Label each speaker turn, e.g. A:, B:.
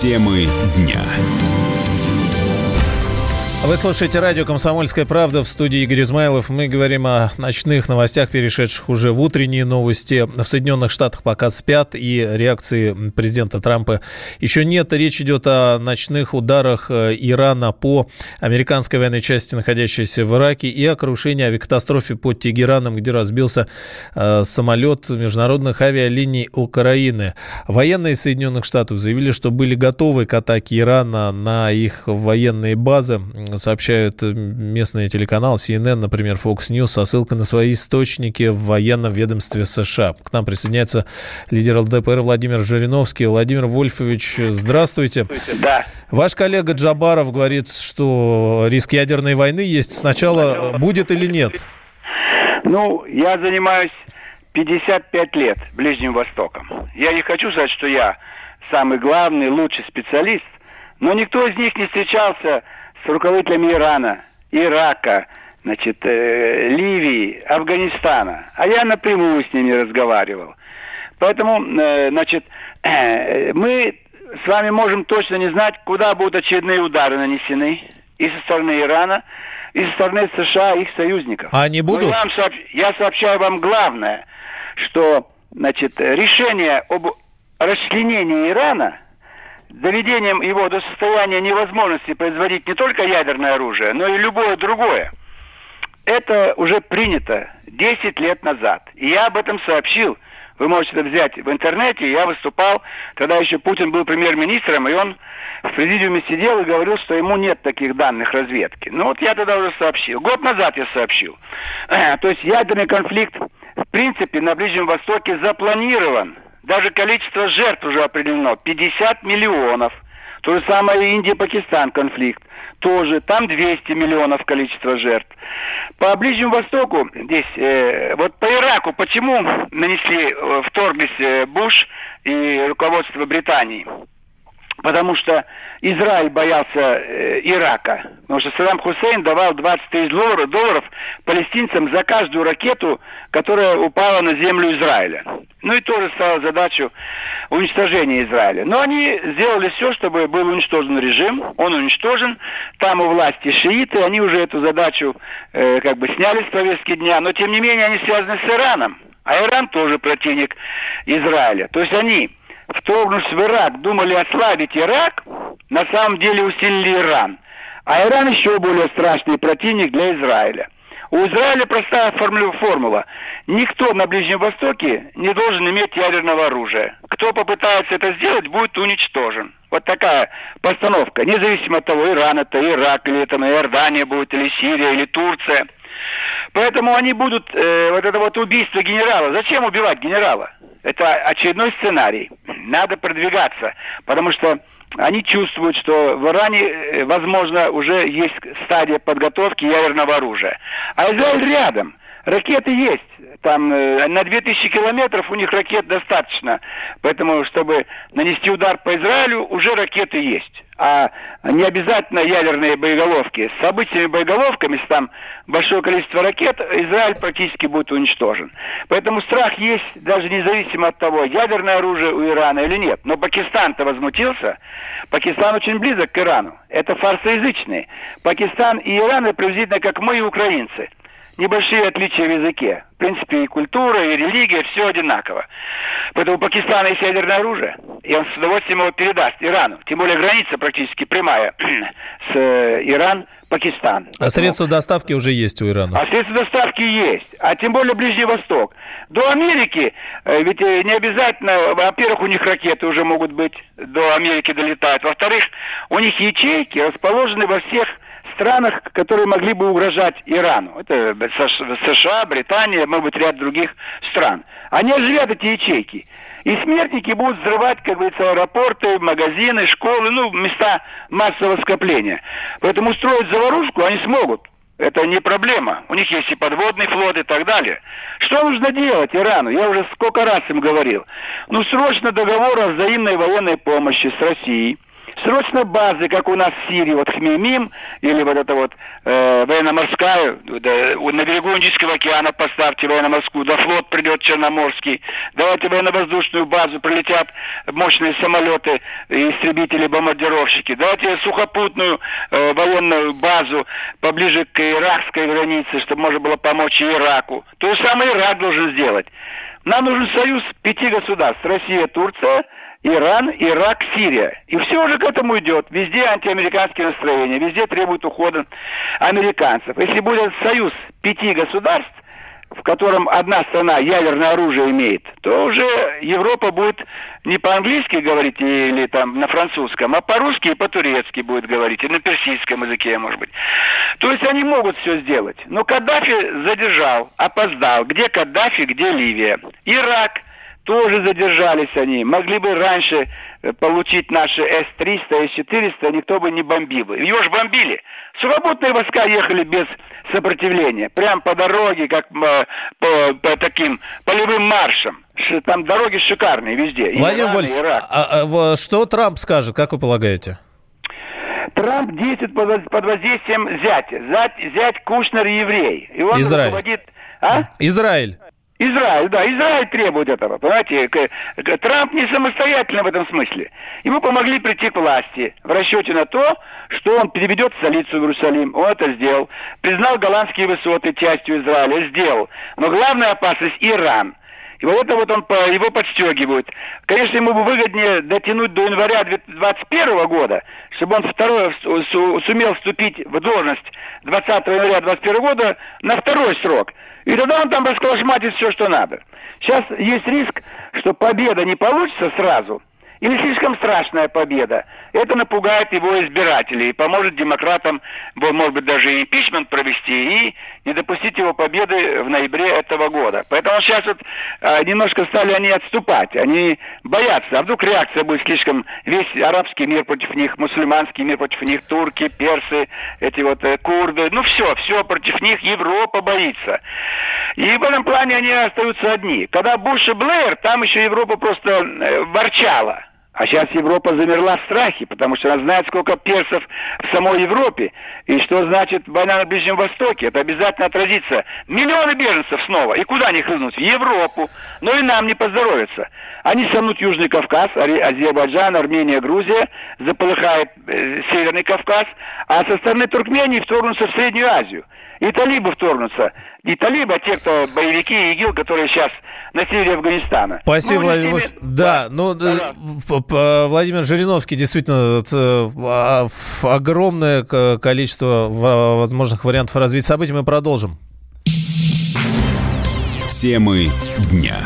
A: Темы дня.
B: Вы слушаете радио «Комсомольская правда» в студии Игорь Измайлов. Мы говорим о ночных новостях, перешедших уже в утренние новости. В Соединенных Штатах пока спят, и реакции президента Трампа еще нет. Речь идет о ночных ударах э, Ирана по американской военной части, находящейся в Ираке, и о крушении авиакатастрофе под Тегераном, где разбился э, самолет международных авиалиний Украины. Военные Соединенных Штатов заявили, что были готовы к атаке Ирана на их военные базы сообщают местные телеканалы CNN, например, Fox News, со ссылкой на свои источники в военном ведомстве США. К нам присоединяется лидер ЛДПР Владимир Жириновский. Владимир Вольфович, здравствуйте.
C: Да.
B: Ваш коллега Джабаров говорит, что риск ядерной войны есть. Сначала будет или нет?
C: Ну, я занимаюсь 55 лет Ближним Востоком. Я не хочу сказать, что я самый главный, лучший специалист, но никто из них не встречался с руководителями Ирана, Ирака, значит, э, Ливии, Афганистана. А я напрямую с ними разговаривал. Поэтому, э, значит, э, мы с вами можем точно не знать, куда будут очередные удары нанесены и со стороны Ирана, и со стороны США, их союзников.
B: А они будут?
C: я, сообщ... я сообщаю вам главное, что, значит, решение об расчленении Ирана – доведением его до состояния невозможности производить не только ядерное оружие, но и любое другое. Это уже принято 10 лет назад. И я об этом сообщил. Вы можете это взять в интернете. Я выступал, когда еще Путин был премьер-министром, и он в президиуме сидел и говорил, что ему нет таких данных разведки. Ну вот я тогда уже сообщил. Год назад я сообщил. То есть ядерный конфликт в принципе на Ближнем Востоке запланирован даже количество жертв уже определено. 50 миллионов. То же самое Индия-Пакистан конфликт. Тоже. Там 200 миллионов количество жертв. По Ближнему Востоку, здесь, э, вот по Ираку, почему нанесли, э, вторглись э, Буш и руководство Британии? потому что Израиль боялся э, Ирака. Потому что Саддам Хусейн давал 20 тысяч долларов, долларов палестинцам за каждую ракету, которая упала на землю Израиля. Ну и тоже стала задачу уничтожения Израиля. Но они сделали все, чтобы был уничтожен режим. Он уничтожен. Там у власти шииты. Они уже эту задачу э, как бы сняли с повестки дня. Но тем не менее они связаны с Ираном. А Иран тоже противник Израиля. То есть они вторгнувшись в Ирак, думали ослабить Ирак, на самом деле усилили Иран. А Иран еще более страшный противник для Израиля. У Израиля простая формула. Никто на Ближнем Востоке не должен иметь ядерного оружия. Кто попытается это сделать, будет уничтожен. Вот такая постановка. Независимо от того, Иран это, Ирак, или это Иордания будет, или Сирия, или Турция. Поэтому они будут, э, вот это вот убийство генерала. Зачем убивать генерала? это очередной сценарий. Надо продвигаться, потому что они чувствуют, что в Иране, э, возможно, уже есть стадия подготовки ядерного оружия. А Израиль рядом. Ракеты есть. Там э, на 2000 километров у них ракет достаточно. Поэтому, чтобы нанести удар по Израилю, уже ракеты есть. А не обязательно ядерные боеголовки. С обычными боеголовками, если там большое количество ракет, Израиль практически будет уничтожен. Поэтому страх есть, даже независимо от того, ядерное оружие у Ирана или нет. Но Пакистан-то возмутился. Пакистан очень близок к Ирану. Это фарсоязычные. Пакистан и Иран это приблизительно как мы и украинцы – небольшие отличия в языке. В принципе, и культура, и религия, все одинаково. Поэтому у Пакистана есть ядерное оружие, и он с удовольствием его передаст Ирану. Тем более граница практически прямая с э, Иран, Пакистан.
B: А средства доставки уже есть у Ирана?
C: А средства доставки есть. А тем более Ближний Восток. До Америки, э, ведь э, не обязательно, во-первых, у них ракеты уже могут быть, до Америки долетают. Во-вторых, у них ячейки расположены во всех странах, которые могли бы угрожать Ирану. Это США, Британия, может быть, ряд других стран. Они оживят эти ячейки. И смертники будут взрывать, как говорится, аэропорты, магазины, школы, ну, места массового скопления. Поэтому устроить заварушку они смогут. Это не проблема. У них есть и подводный флот и так далее. Что нужно делать Ирану? Я уже сколько раз им говорил. Ну, срочно договор о взаимной военной помощи с Россией – Срочно базы, как у нас в Сирии, вот Хмимим, или вот это вот э, военно-морская, да, на берегу Индийского океана поставьте военно-морскую, да флот придет Черноморский, давайте военно-воздушную базу, прилетят мощные самолеты, истребители, бомбардировщики, давайте сухопутную э, военную базу поближе к иракской границе, чтобы можно было помочь Ираку. То же самое Ирак должен сделать. Нам нужен союз пяти государств. Россия, Турция, Иран, Ирак, Сирия. И все уже к этому идет. Везде антиамериканские настроения, везде требуют ухода американцев. Если будет союз пяти государств, в котором одна страна ядерное оружие имеет, то уже Европа будет не по-английски говорить или там на французском, а по-русски и по-турецки будет говорить, и на персидском языке, может быть. То есть они могут все сделать. Но Каддафи задержал, опоздал. Где Каддафи, где Ливия? Ирак – тоже задержались они. Могли бы раньше э, получить наши С-300, С-400, никто бы не бомбил. Ее же бомбили. Свободные войска ехали без сопротивления. Прям по дороге, как э, по, по таким полевым маршам. Там дороги шикарные везде.
B: Владимир Вольфович, а, а, что Трамп скажет, как вы полагаете?
C: Трамп действует под, под воздействием зятя. Зять, зять Кушнер еврей. И он
B: Израиль. руководит... А? Израиль.
C: Израиль, да, Израиль требует этого, понимаете? Трамп не самостоятельно в этом смысле. Ему помогли прийти к власти в расчете на то, что он переведет столицу в Иерусалим. Он это сделал. Признал голландские высоты частью Израиля, сделал. Но главная опасность – Иран. И вот это вот он по, его подстегивают. Конечно, ему бы выгоднее дотянуть до января 2021 года, чтобы он второй, сумел вступить в должность 20 января 2021 года на второй срок. И тогда он там расколошматит все, что надо. Сейчас есть риск, что победа не получится сразу – или слишком страшная победа. Это напугает его избирателей и поможет демократам, может быть, даже импичмент провести и не допустить его победы в ноябре этого года. Поэтому сейчас вот а, немножко стали они отступать. Они боятся. А вдруг реакция будет слишком... Весь арабский мир против них, мусульманский мир против них, турки, персы, эти вот э, курды. Ну все, все против них. Европа боится. И в этом плане они остаются одни. Когда Буш и Блэр, там еще Европа просто э, ворчала. А сейчас Европа замерла в страхе, потому что она знает, сколько персов в самой Европе, и что значит война на Ближнем Востоке. Это обязательно отразится. Миллионы беженцев снова. И куда они хлынут? В Европу. Но и нам не поздоровится. Они сомнут Южный Кавказ, Азербайджан, Армения, Грузия, заполыхает э, Северный Кавказ, а со стороны Туркмении вторгнутся в Среднюю Азию. И талибы вторгнутся. Не талибы, а те, кто боевики ИГИЛ, которые сейчас на севере Афганистана.
B: Спасибо, ну, Владимир. Ними... Да, ну, да, да. Владимир Жириновский действительно а, огромное количество возможных вариантов развития событий. Мы продолжим.
A: Темы дня.